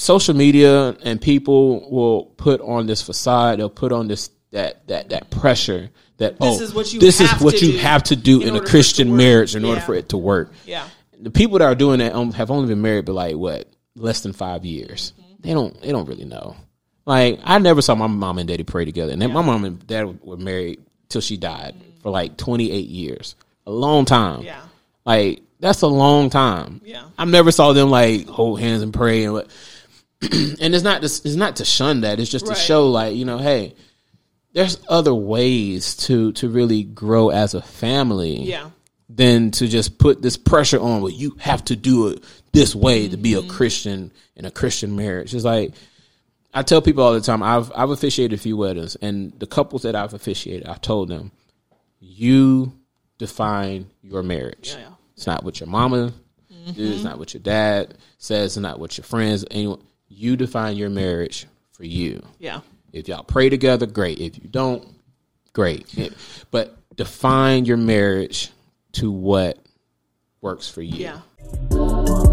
social media and people will put on this facade. They'll put on this that that that pressure that This oh, is what you this is what you have to do in in, a for it to Christian marriage in order for it to work. Yeah. The people that are doing that um, have only been married for like what less than five years. They don't they don't really know. Like I never saw my mom and daddy pray together, and then my mom and dad were married till she died for like twenty eight years, a long time. Yeah. Like that's a long time. Yeah. I never saw them like hold hands and pray and what. and it's not to, it's not to shun that. It's just Right. to show like you know, hey, there's other ways to to really grow as a family. Yeah. Than to just put this pressure on. Well, you have to do it this way to be a Mm-hmm. Christian in a Christian marriage. It's like I tell people all the time. I've I've officiated a few weddings, and the couples that I've officiated, I've told them, you define your marriage. Yeah, yeah. It's not what your mama do. It's not what your dad says. It's not what your friends. Anyone. You define your marriage for you. Yeah. If y'all pray together, great. If you don't, great. But define your marriage to what works for you. Yeah.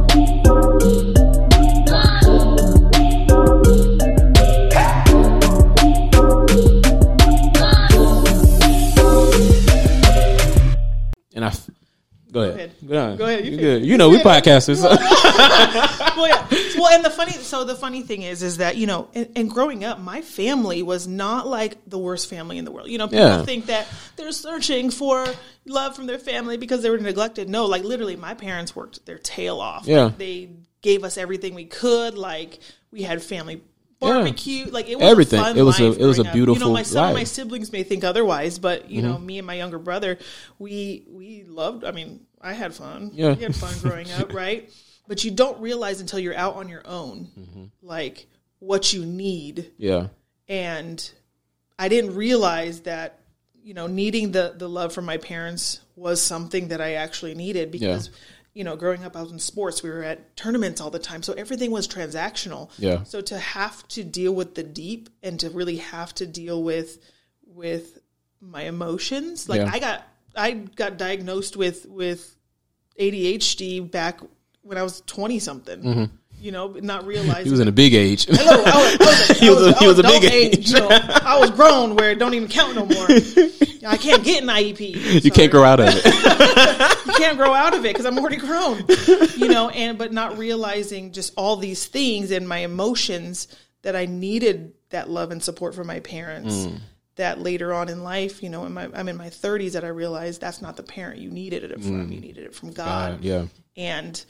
And I. f- Go ahead. ahead. Go ahead. Go ahead. You You good. You know we podcasters. well, yeah. Well, and the funny, so the funny thing is, is that you know, and, and growing up, my family was not like the worst family in the world. You know, people Yeah. think that they're searching for love from their family because they were neglected. No, like literally, my parents worked their tail off. Yeah. Like, they gave us everything we could. Like we had family barbecue. Like it was Everything. A fun It was a- life it was a up. You know, my some of my. Mm-hmm. siblings may think otherwise, but you know, me and my younger brother, we we loved. I mean, I had fun. Yeah. we had fun growing up, right? But you don't realize until you're out on your own, Mm-hmm. like what you need. yeah. And I didn't realize that you know needing the the love from my parents was something that I actually needed because. You know, growing up, I was in sports. We were at tournaments all the time, so everything was transactional. Yeah. So to have to deal with the deep and to really have to deal with with my emotions, like Yeah. I got I got diagnosed with with ADHD back when I was twenty something. You know, not realizing Mm-hmm. He was in a big age. Hello, I was, I was, He was a- he was a big age. you know, I was grown where it don't even count no more. I can't get an IEP. you can't grow out of it. You can't grow out of it because I'm already grown. You know, and but not realizing just all these things and my emotions that I needed that love and support from my parents. Mm. That later on in life, you know, in my, I'm in my 30s, that I realized that's not the parent you needed it from. You needed it from God Mm. yeah. and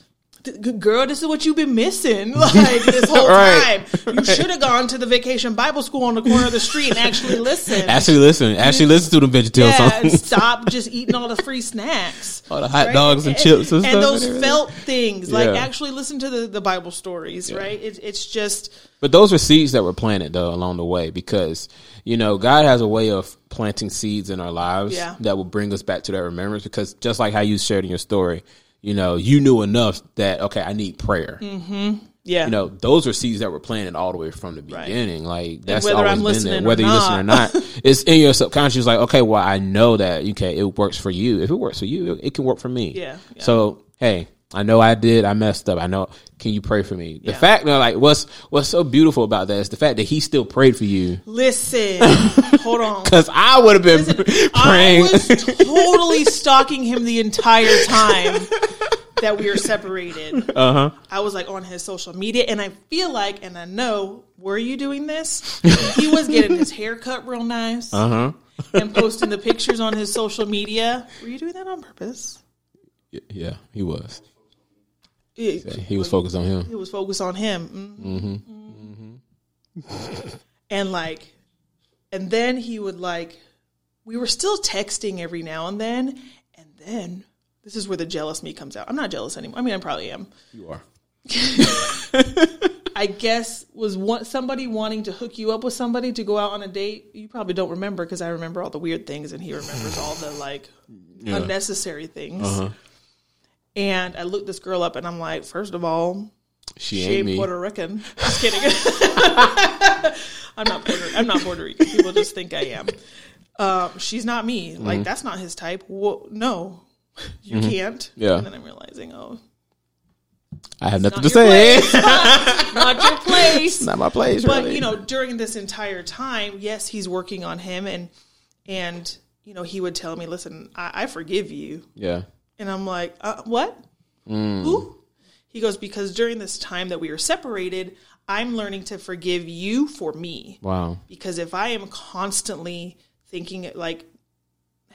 girl, this is what you've been missing like this whole Right. time. You should have gone to the vacation Bible school on the corner of the street and actually listened. Actually, listen. Actually, listen to the VeggieTales yeah, and songs. stop just eating all the free snacks. All the hot right? dogs and, chips and, stuff. and those everything. felt things. Like Yeah. actually listen to the, the Bible stories, right? It, it's just But those were seeds that were planted though along the way because you know God has a way of planting seeds in our lives Yeah. that will bring us back to that remembrance. Because just like how you shared in your story, you know, you knew enough that okay, I need prayer. Mm-hmm. yeah. You know, those are seeds that were planted all the way from the beginning. Like that's whether always I'm been there, whether you listen or not. not. It's in your subconscious. Like okay, well, I know that okay, it works for you. If it works for you, it, it can work for me. Yeah, yeah. So hey, I know I did. I messed up. I know. Can you pray for me? The Yeah. fact that like what's what's so beautiful about that is the fact that he still prayed for you. Listen, hold on. Because I would have been praying. I was totally stalking him the entire time that we were separated. uh huh. I was like on his social media, and I feel like, and I know, were you doing this? he was getting his hair cut real nice Uh huh. and posting the pictures on his social media. Were you doing that on purpose? Yeah, he was. It, He was focused on him. He was focused on him. Mhm. And like, and then he would like, we were still texting every now and then, and then this is where the jealous me comes out. I'm not jealous anymore. I mean, I probably am. You are. I guess was one, somebody wanting to hook you up with somebody to go out on a date. You probably don't remember because I remember all the weird things and he remembers all the like unnecessary things. Uh-huh. And I looked this girl up and I'm like, first of all, She, she ain't ain't me. Puerto Rican. Just kidding. I'm not Puerto. I'm not Puerto Rican. People just think I am. Um, she's not me. Mm-hmm. Like that's not his type. Well, no, you can't. Yeah. And then I'm realizing, oh, I have nothing not to say. place. not your place. Not my place, but really. you know, during this entire time, yes, he's working on him, and and you know, he would tell me, "Listen, I, I forgive you," yeah, and I'm like, uh, "What? Mm. Who?" He goes, "Because during this time that we were separated, I'm learning to forgive you for me. wow, Because if I am constantly thinking like."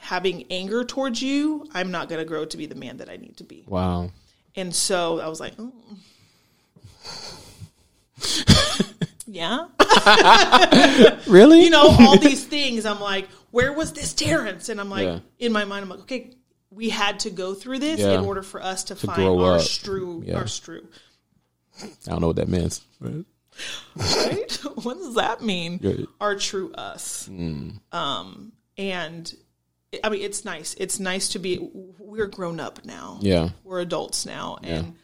Having anger towards you, I'm not going to grow to be the man that I need to be. wow, And so I was like, mm. yeah. really? You know, all these things. I'm like, where was this Terrence? And I'm like, Yeah. in my mind, I'm like, okay, we had to go through this Yeah. in order for us to, find grow our up. strew, Yeah. our strew. I don't know what that means. Right? what does that mean? Yeah. Our true us. Um, and I mean, it's nice. It's nice to be. We're grown up now. Yeah, we're adults now and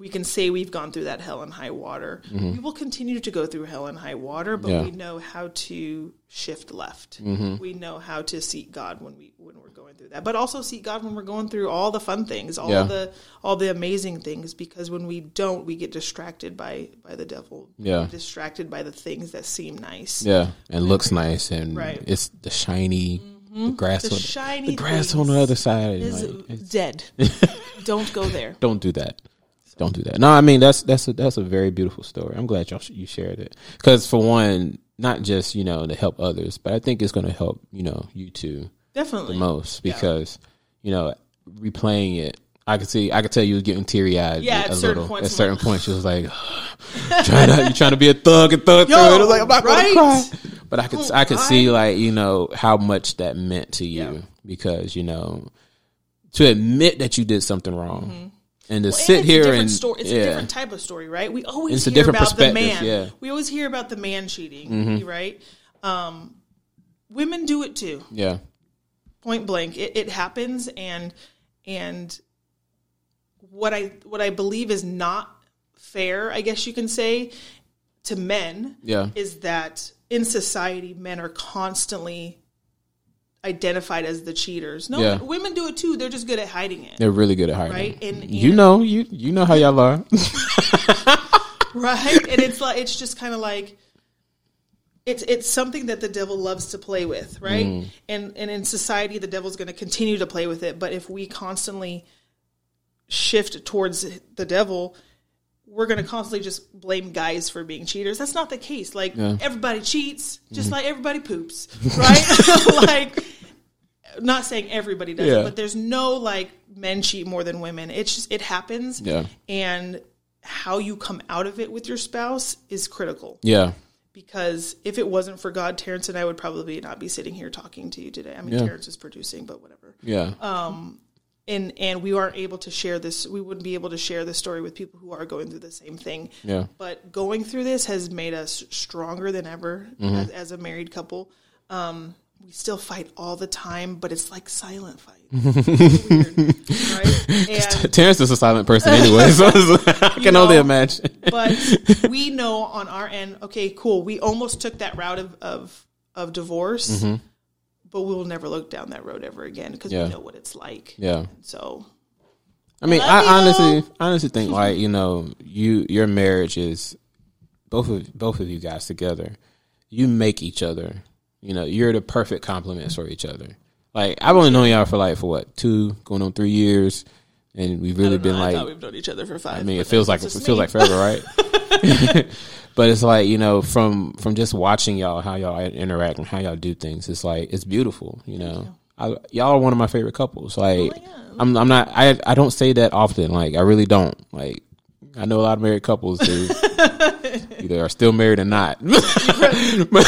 we can say we've gone through that hell and high water we will continue to go through hell and high water but Mm-hmm. Yeah. Mm-hmm. we know how to shift left we know how to seek god when we when we're going through that but also seek god when we're going through all the fun things all Yeah. the all the amazing things because when we don't we get distracted by by the devil Yeah. distracted by the things that seem nice yeah, and looks nice, and Right. Mm-hmm. it's the shiny, the grass, The on, shiny the grass on the other side. is like, dead don't go there don't do that. Don't do that. No, I mean that's that's a that's a very beautiful story. I'm glad y'all you shared it because for one, not just you know to help others, but I think it's going to help you know you too definitely the most because you know replaying it. I could see, I could tell you was getting teary eyed. Yeah, at a certain little. points, At certain like, points, she was like, trying to, you trying to be a thug and thug Yo, through it. I was like, I'm not right? gonna cry. But I could, oh, I could see like you know how much that meant to you Yeah. because you know to admit that you did something wrong mm-hmm. And to Mm-hmm. And sit it's here a and story. It's yeah, a different type of story, right? We always It's hear about the man. yeah. Mm-hmm. We always hear about the man cheating, right? Um, women do it too. yeah, Point blank, it, it happens, and and what I what I believe is not fair, I guess you can say, to men yeah, is that in society, men are constantly identified as the cheaters. No, Yeah. women do it too. They're just good at hiding it. they're really good at hiding. Right, and- you know, you you know how y'all are. right and it's like it's just kind of like it's it's something that the devil loves to play with right Mm. and and in society the devil's going to continue to play with it but if we constantly shift towards the devil we're going to constantly just blame guys for being cheaters that's not the case like Yeah. Everybody cheats just mm-hmm. like everybody poops right like not saying everybody does Yeah. but there's no like men cheat more than women it's just it happens Yeah. and how you come out of it with your spouse is critical yeah, because if it wasn't for God, Terrence and I would probably not be sitting here talking to you today. I mean, Yeah. Terrence is producing, but whatever. yeah, um, And and we aren't able to share this. We wouldn't be able to share this story with people who are going through the same thing. yeah, But going through this has made us stronger than ever Mm-hmm. as, as a married couple. Um, we still fight all the time, but it's like silent fight. Weird, right? And Terrence is a silent person anyway, so I can know, only imagine. but we know on our end, okay, cool. We almost took that route of of, of divorce, but we will never look down that road ever again because. Yeah. we know what it's like. Yeah. So I mean, Love I honestly, I honestly think like you know, you your marriage is both of both of you guys together. You make each other. You know, you're the perfect complements for each other. Like I've only known y'all for like for what two, going on three years, and we've really been like. we've known each other for five. I mean, it feels like it feels me. like forever, right? but it's like you know, from from just watching y'all how y'all interact and how y'all do things, it's like it's beautiful. You know, I, y'all are one of my favorite couples. Like, oh, yeah. I'm I'm not I I don't say that often. Like, I really don't. Like, I know a lot of married couples who either are still married or not. but,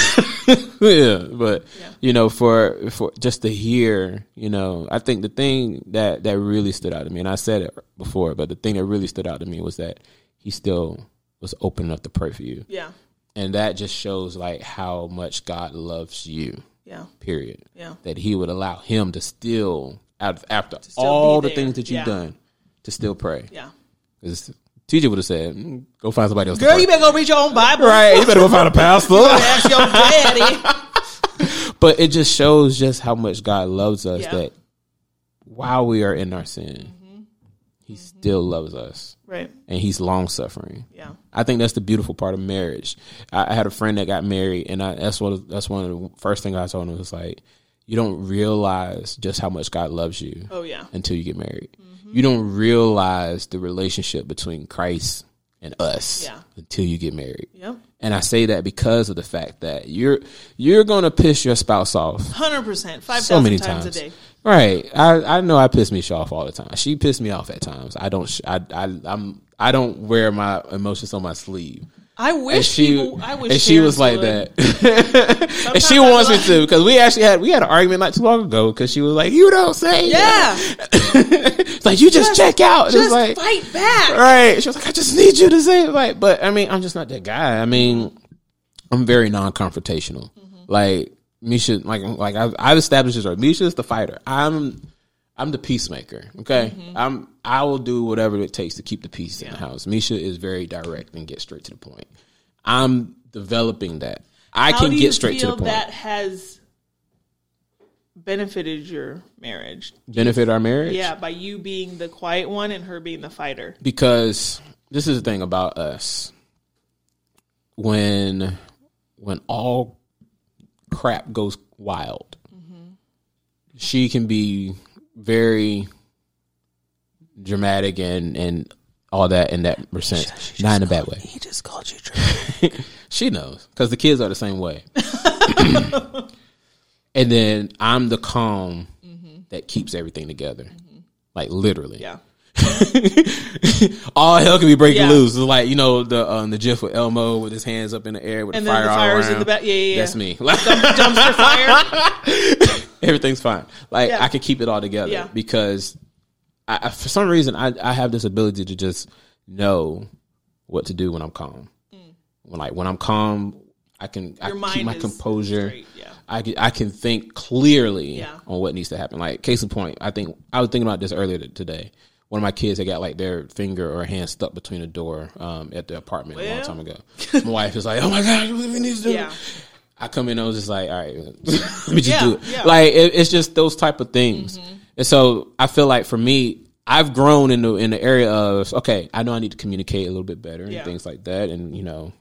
yeah, but you know, for for just to hear, you know, I think the thing that that really stood out to me, and I said it before, but the thing that really stood out to me was that he still was open enough to pray for you, yeah, and that just shows like how much God loves you. yeah, Period. yeah. That He would allow him to still, out after still all the things that you've Yeah. done, to still pray. yeah. Because TJ would have said, "Mm, "Go find somebody else." Girl, pray." you better go read your own Bible. right? You better go find a pastor. Ask your daddy. But it just shows just how much God loves us Yeah. that while we are in our sin, He still loves us. Right. and he's long suffering. Yeah. I think that's the beautiful part of marriage. I, I had a friend that got married, and I, that's one. Of, that's one of the first things I told him was like, you don't realize just how much God loves you Oh yeah. until you get married. You don't realize the relationship between Christ and us Yeah. until you get married. Yep. And I say that because of the fact that you're you're gonna piss your spouse off Hundred percent. Five so many times, times. a day. Right. I, I know I piss Misha off all the time. She pissed me off at times. I don't. sh- I I I'm I don't wear my emotions on my sleeve. I wish And she people. I wish and she was like that, and she I wants me to because we actually had we had an argument not too long ago because she was like, "You don't say. Yeah. it's like you just, check out. And Just like fight back. right. She was like, "I just need you to say it." Like, but I mean, I'm just not that guy. I mean, I'm very non-confrontational. Mm-hmm. Like Misha, like like I've, I've established this. Right, Misha's the fighter. I'm I'm the peacemaker. Okay, mm-hmm. I'm I will do whatever it takes to keep the peace in the house. Misha is very direct and get straight to the point. I'm developing that. I How can get straight to the point. that has benefited your marriage? Benefit our marriage. Yeah, by you being the quiet one and her being the fighter. because this is the thing about us when when all crap goes wild mm-hmm. she can be very dramatic and and all that in that percent not in a bad way He just called you. dramatic. she knows because the kids are the same way and then i'm the calm that keeps everything together like literally Yeah. all hell can be breaking Yeah. loose. It's like you know the um, the GIF with Elmo with his hands up in the air with And the fire the all around. in the back. Yeah, yeah, yeah. That's me. Dumpster fire. Everything's fine. Like Yeah. I can keep it all together Yeah. because I, I, for some reason I I have this ability to just know what to do when I'm calm. When like when I'm calm, I can I Mm. Can keep my composure. straight, yeah. I can, I can think clearly Yeah. on what needs to happen. Like case in point, I think I was thinking about this earlier today. One of my kids had got like their finger or hand stuck between a door um, at the apartment a long time ago. My wife is like, "Oh my god, we need to do." Yeah. I come in, I was just like, "All right, let me just Yeah, do it." yeah. Like it, it's just those type of things. Mm-hmm. And so I feel like for me, I've grown in the in the area of okay, I know I need to communicate a little bit better and Yeah. things like that, and you know,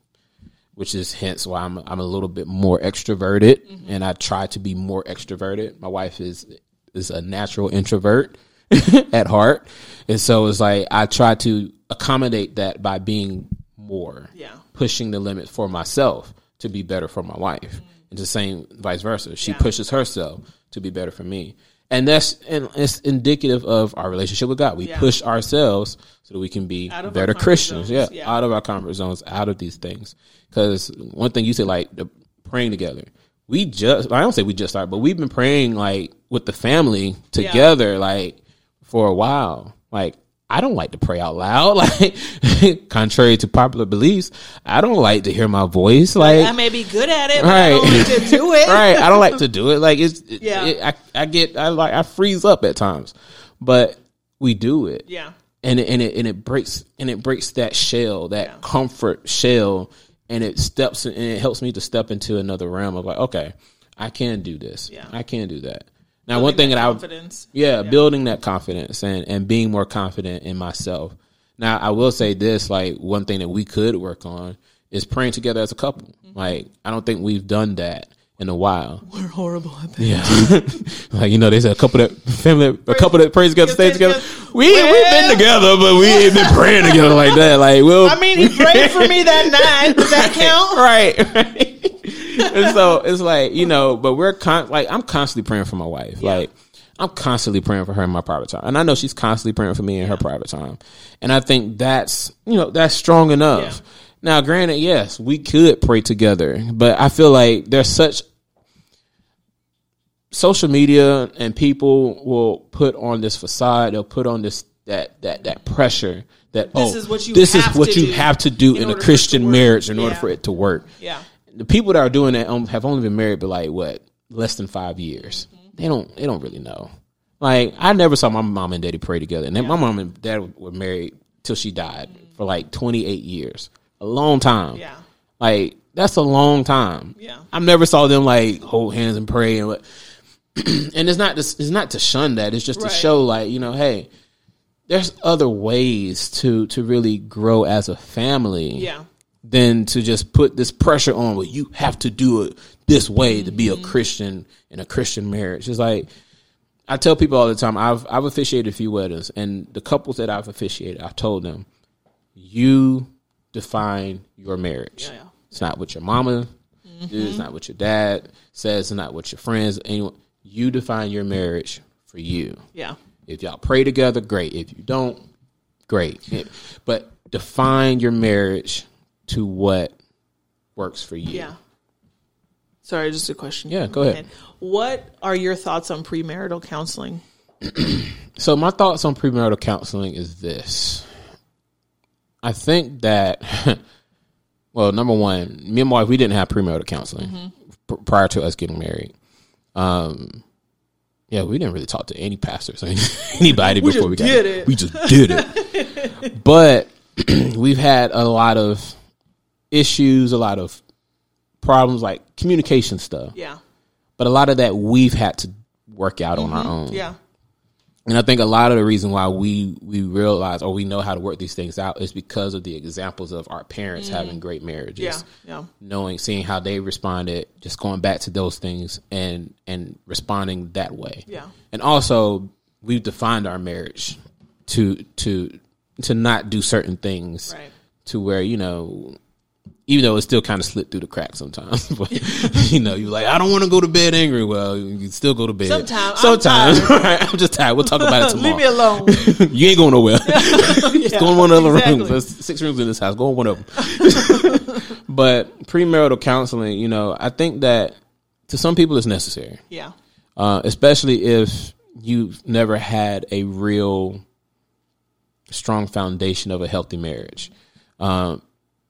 which is hence why I'm I'm a little bit more extroverted, mm-hmm. and I try to be more extroverted. My wife is is a natural introvert at heart, and so it's like I try to accommodate that by being more, Yeah. pushing the limit for myself to be better for my wife, mm. and the same vice versa. She Yeah. pushes herself to be better for me. And that's and it's indicative of our relationship with God. We Yeah. push ourselves so that we can be Out of our better Christians. Yeah, yeah. out of our comfort zones, out of these things. Because one thing you said, like the praying together. We just, I don't say we just started, but we've been praying like with the family together, like for a while. Like I don't like to pray out loud. Like contrary to popular beliefs, I don't like to hear my voice. Like I may be good at it, but I don't Right. like to do it. right. I don't like to do it. Like it's, Yeah. it- I, I get, I like, I freeze up at times, but we do it Yeah. and it, and it and it breaks and it breaks that shell, that Yeah. comfort shell, and it steps and it helps me to step into another realm of like, okay, I can do this. Yeah. I can do that. Now, one thing that, I confidence. yeah, building that confidence and and being more confident in myself. Now, I will say this: like one thing that we could work on is praying together as a couple. Mm-hmm. Like I don't think we've done that in a while. We're horrible at that. Yeah, like you know, there's a couple that family, a couple that prays together, Stay together. We we've been together, but we ain't been praying together like that. Like, we'll I mean, he prayed for me that night. Does that count? right, right. and so it's like you know, but we're con- like I'm constantly praying for my wife. Like I'm constantly praying for her in my private time, and I know she's constantly praying for me in her private time. And I think that's you know that's strong enough. Yeah. Now, granted, yes, we could pray together, but I feel like there's such social media and people will put on this facade. They'll put on this that that that pressure that This oh, is what you this is what you have to do in, in a order for it to Christian marriage in order for it to work. Yeah. The people that are doing that have only been married but like what less than five years. Mm-hmm. They don't they don't really know. Like I never saw my mom and daddy pray together, and then my mom and dad were married till she died for like twenty eight years, a long time. Yeah. Like that's a long time. Yeah. I never saw them like hold hands and pray and what. and it's not to, it's not to shun that. It's just Right. to show like you know, hey, there's other ways to to really grow as a family. Yeah. Than to just put this pressure on. Well, you have to do it this way to be a Mm-hmm. Christian in a Christian marriage. It's like I tell people all the time. I've I've officiated a few weddings, and the couples that I've officiated, i've told them, you define your marriage. Yeah, yeah. It's not what your mama did. It's not what your dad says. It's not what your friends. Anyone. You define your marriage for you. Yeah. If y'all pray together, great. If you don't, great. But define your marriage to what works for you. Yeah. Sorry, just a question. Yeah, go ahead. What are your thoughts on premarital counseling? So my thoughts on premarital counseling is this. I think that, well, number one, me and my wife, we didn't have premarital counseling pr- prior to us getting married. Um, yeah, we didn't really talk to any pastors or anybody We before we got did it. We just did it. but we've had a lot of issues, a lot of problems, like communication stuff. Yeah. But a lot of that we've had to work out on our mm-hmm. own. Yeah. And I think a lot of the reason why we we realize or we know how to work these things out is because of the examples of our parents mm-hmm. having great marriages. Yeah. Yeah. Knowing seeing how they responded, just going back to those things and and responding that way. Yeah. And also we've defined our marriage to to to not do certain things Right. to where, you know, even though it still kind of slipped through the cracks sometimes, but you know, you're like, I don't want to go to bed angry. Well, you can still go to bed. Sometimes. I'm sometimes, tired. right? I'm just tired. We'll talk about it tomorrow. Leave me alone. you ain't going nowhere. Just go in one of the exactly. rooms. There's six rooms in this house. Go in one of them. but premarital counseling, you know, I think that to some people it's necessary, yeah. uh, especially if you've never had a real strong foundation of a healthy marriage. Um,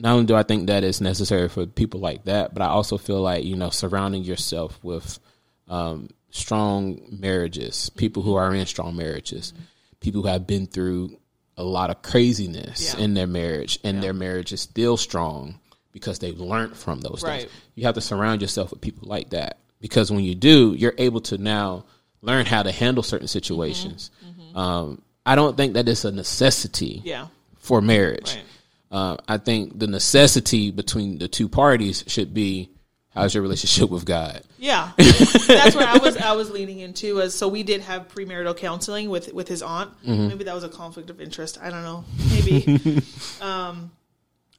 not only do I think that it's necessary for people like that, but I also feel like you know surrounding yourself with um, strong marriages, people who are in strong marriages, people who have been through a lot of craziness Yeah. in their marriage, and their marriage is still strong because they've learned from those Right. things. You have to surround yourself with people like that because when you do, you're able to now learn how to handle certain situations. Um, I don't think that it's a necessity Yeah. for marriage. Right. Uh, I think the necessity between the two parties should be how's your relationship with God. Yeah, that's what I was. I was leaning into. Was so we did have premarital counseling with with his aunt. Mm-hmm. Maybe that was a conflict of interest. I don't know. Maybe. um,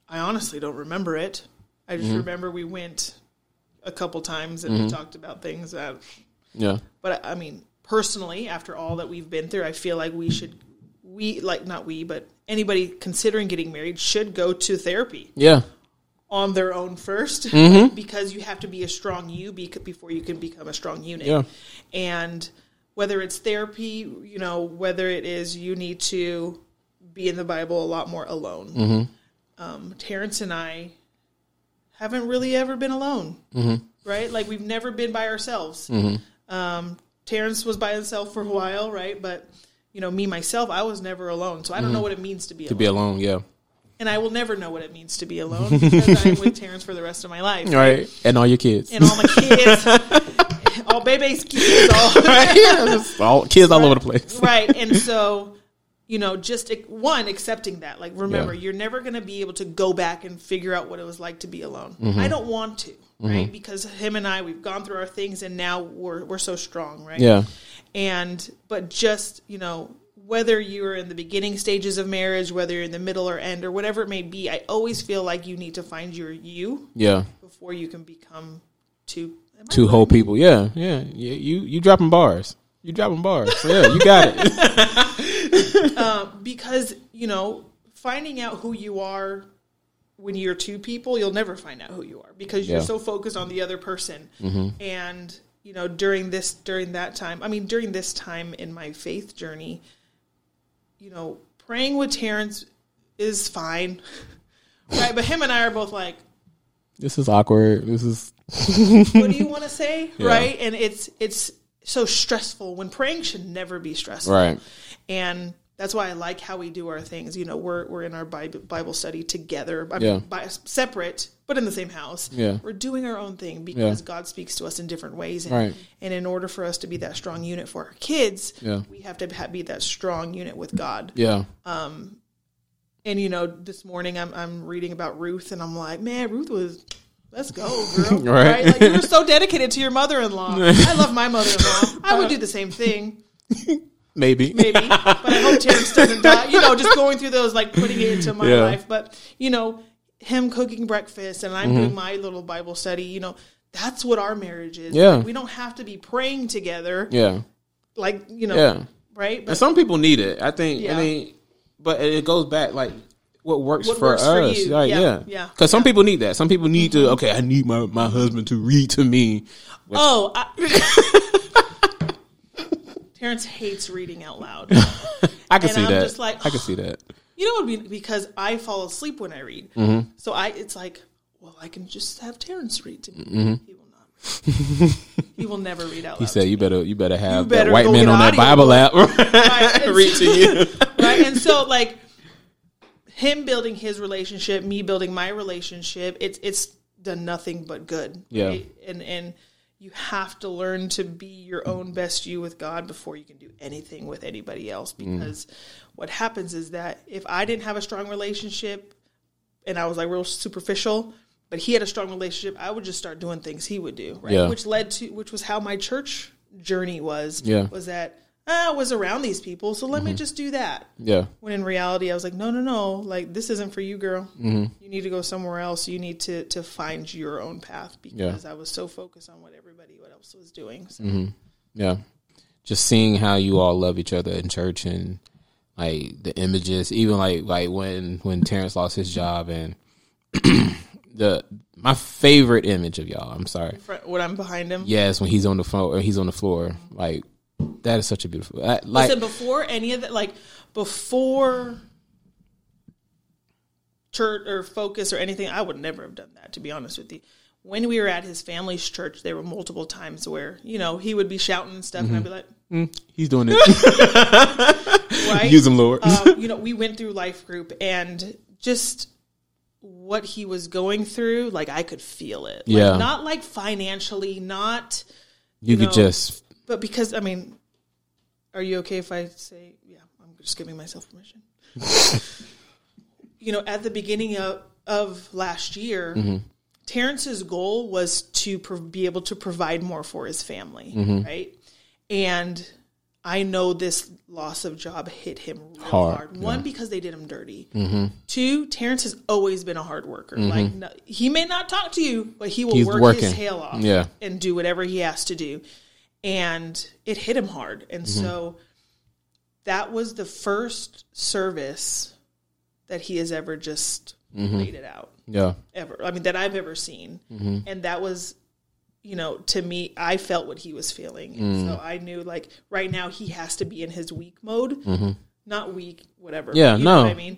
I honestly don't remember it. I Mm-hmm. just remember we went a couple times and we talked about things that. Yeah, But I mean, personally, after all that we've been through, I feel like we should. We like not we, but anybody considering getting married should go to therapy yeah, on their own 1st Mm-hmm. because you have to be a strong you before you can become a strong unit. Yeah. And whether it's therapy, you know, whether it is you need to be in the Bible a lot more alone. Mm-hmm. Um, Terrence and I haven't really ever been alone, Mm-hmm. right? Like we've never been by ourselves. Um, Terrence was by himself for a while, right? But you know, me myself, I was never alone, so I don't know what it means to be Mm-hmm. to alone be alone. Yeah, and I will never know what it means to be alone because I'm with Terrence for the rest of my life. right. And all your kids. And all my kids, all baby's kids, all yeah, all kids all over the place. right. And so, you know, just one accepting that. Like, remember, Yeah. you're never going to be able to go back and figure out what it was like to be alone. Mm-hmm. I don't want to, right? Because him and I, we've gone through our things, and now we're we're so strong, right? Yeah, and but just you know whether you're in the beginning stages of marriage whether you're in the middle or end or whatever it may be i always feel like you need to find your you yeah. before you can become two Two whole people. Yeah, yeah. yeah you you dropping bars. You dropping bars. Yeah, you got it. Uh, because you know finding out who you are when you're two people you'll never find out who you are because you're Yeah. so focused on the other person mm-hmm. and you know during this during that time i mean during this time in my faith journey you know praying with terrence is fine right but him and i are both like this is awkward. This is what do you want to say Yeah. right and it's it's so stressful when praying should never be stressful right. and that's why I like how we do our things. You know, we're we're in our Bible, Bible study together, I Yeah. mean, by, separate, but in the same house. Yeah. we're doing our own thing because Yeah. God speaks to us in different ways. And, Right. and in order for us to be that strong unit for our kids, Yeah. we have to be that strong unit with God. Yeah. Um, and you know, this morning I'm I'm reading about Ruth, and I'm like, man, Ruth was. Let's go, girl. Right. right? Like you were so dedicated to your mother-in-law. I love my mother-in-law. I would do the same thing. Maybe. maybe. but I hope Terrence doesn't die. You know, just going through those, like putting it into my Yeah. life. But you know, him cooking breakfast and I'm Mm-hmm. doing my little Bible study. You know, that's what our marriage is. Yeah. we don't have to be praying together, Yeah. like you know, Yeah. right? And But some people need it. I think. Yeah. I mean, but it goes back like what works What for works for us. you. Like, Yeah. yeah. Yeah. Because some people need that. Some people need to. Okay, I need my my husband to read to me. oh, I, Terrence hates reading out loud. I can And see I'm that. just like, I can see that. You know what? I mean? Because I fall asleep when I read, Mm-hmm. so I it's like, well, I can just have Terrence read to me. Mm-hmm. He will not. he will never read out loud. He said, "You better, you better have better that white man on that Bible app Right? Read to you." right? And so like him building his relationship, me building my relationship, it's it's done nothing but good. Yeah. right? And and you have to learn to be your own best you with God before you can do anything with anybody else Mm. because what happens is that if I didn't have a strong relationship and I was like real superficial, but he had a strong relationship, I would just start doing things he would do, right? Yeah. Which led to which was how my church journey was. Yeah. Was that I was around these people, so let Mm-hmm. me just do that. Yeah, When in reality, I was like, no, no, no, like this isn't for you, girl. Mm-hmm. You need to go somewhere else. You need to to find your own path because I was so focused on what everybody what else was doing. So. Mm-hmm. yeah. Just seeing how you all love each other in church and like the images, even like like when when Terrence lost his job and the my favorite image of y'all. I'm sorry. When I'm behind him. Yes, when he's on the floor, he's on the floor. Like that is such a beautiful. Uh, I- Like Listen, before any of that, like before church or focus or anything, I would never have done that. To be honest with you, when we were at his family's church, there were multiple times where you know he would be shouting and stuff, and I'd be like, mm-hmm. mm, he's doing it. right, Use him, Lord. um, you know, we went through life group and just what he was going through, like I could feel it. Like, Yeah. Not like financially, not, you could know, just but because, I mean, are you okay if I say, yeah, I'm just giving myself permission? you know, at the beginning of, of last year, Mm-hmm. Terrence's goal was to pro- be able to provide more for his family, Mm-hmm. right? And I know this loss of job hit him real Hard, hard. One, because they did him dirty. Two, Terrence has always been a hard worker. Like no, he may not talk to you, but he will He's work working. his tail off Yeah. and do whatever he has to do. And it hit him hard. And mm-hmm. so that was the first service that he has ever just mm-hmm. laid it out yeah, ever. I mean, that I've ever seen. Mm-hmm. And that was, you know, to me, I felt what he was feeling. And mm. so I knew, like, right now he has to be in his weak mode. Not weak, whatever. Yeah, you know no. what I mean?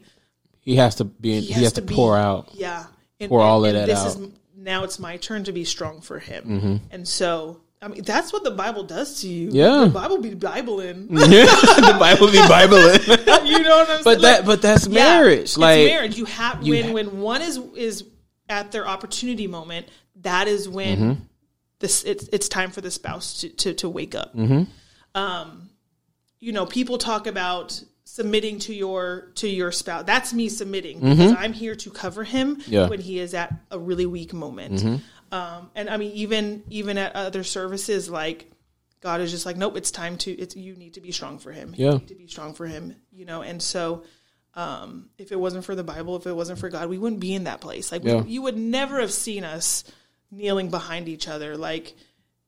he has to be. He has, to, be- pour out. Yeah. And, pour and- all of that this out. Mm-hmm. Is, now it's my turn to be strong for him. And so, I mean, that's what the Bible does to you. Yeah. The Bible be Bibling. the Bible be Bibling. you know what I'm saying? but that, but that's Yeah, marriage. it's like marriage. You have you when ha- when one is is at their opportunity moment. That is when Mm-hmm. this it's it's time for the spouse to to, to wake up. Mm-hmm. Um, you know, people talk about submitting to your to your spouse. That's me submitting because I'm here to cover him Mm-hmm. Yeah. Mm-hmm. when he is at a really weak moment. Um, and I mean, even even at other services, like God is just like, nope, it's time to. It's you need to be strong for him. Yeah. You need to be strong for him. You know, and so um, if it wasn't for the Bible, if it wasn't for God, we wouldn't be in that place. Like Yeah. we, you would never have seen us kneeling behind each other. Like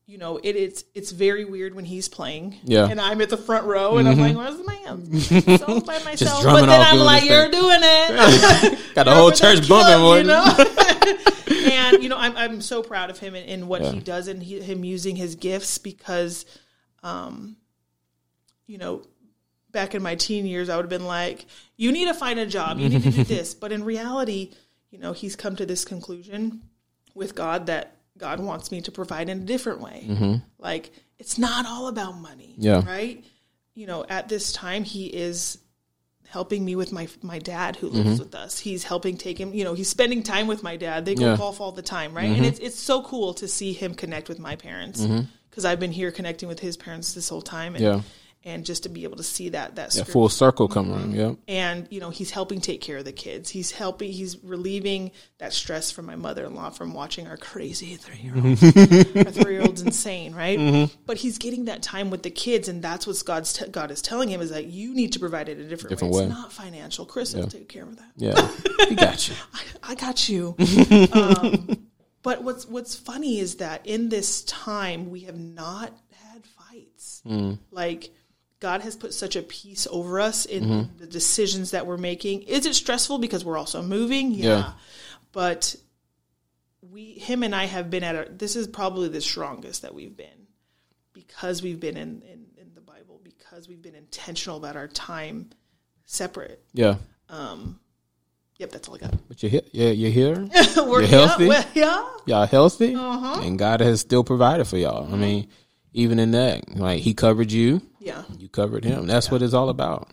you know, it is it's very weird when he's playing. Yeah. Mm-hmm. and I'm at the front row, and I'm like, "Where's the man?" So by myself, but then I'm like, "You're thing. doing it." got the whole church bumping. you know? and you know, I'm I'm so proud of him and, and what he does and he, him using his gifts because, um, you know, back in my teen years, I would have been like, "You need to find a job. You need to do this." But in reality, you know, he's come to this conclusion with God that God wants me to provide in a different way. Mm-hmm. Like it's not all about money, Yeah. right? You know, at this time, he is helping me with my my dad who lives mm-hmm. with us. He's helping take him. You know, he's spending time with my dad. They go Yeah. golf all the time, right? And mm-hmm. it's it's so cool to see him connect with my parents because I've been here connecting with his parents this whole time. And, Yeah. And just to be able to see that that Yeah, full circle come around. Yeah. and you know he's helping take care of the kids he's helping he's relieving that stress from my mother-in-law from watching our crazy three-year-old our three-year-old's insane right but he's getting that time with the kids and that's what god's t- god is telling him is that you need to provide it a different, Different way. way. it's not financial chris will take care of that Yeah. he got you. I got you. um, but what's what's funny is that in this time we have not had fights. Mm. Like God has put such a peace over us in Mm-hmm. the decisions that we're making. Is it stressful because we're also moving? Yeah. Yeah. But we him and I have been at our this is probably the strongest that we've been because we've been in, in, in the Bible, because we've been intentional about our time separate. Yeah. Um Yep, that's all I got. But you're here. Yeah, you're here. We're You're healthy? Yeah, yeah. y'all healthy, Uh-huh. and God has still provided for y'all. I mean, even in that, like He covered you, Yeah. you covered Him. That's what it's all about.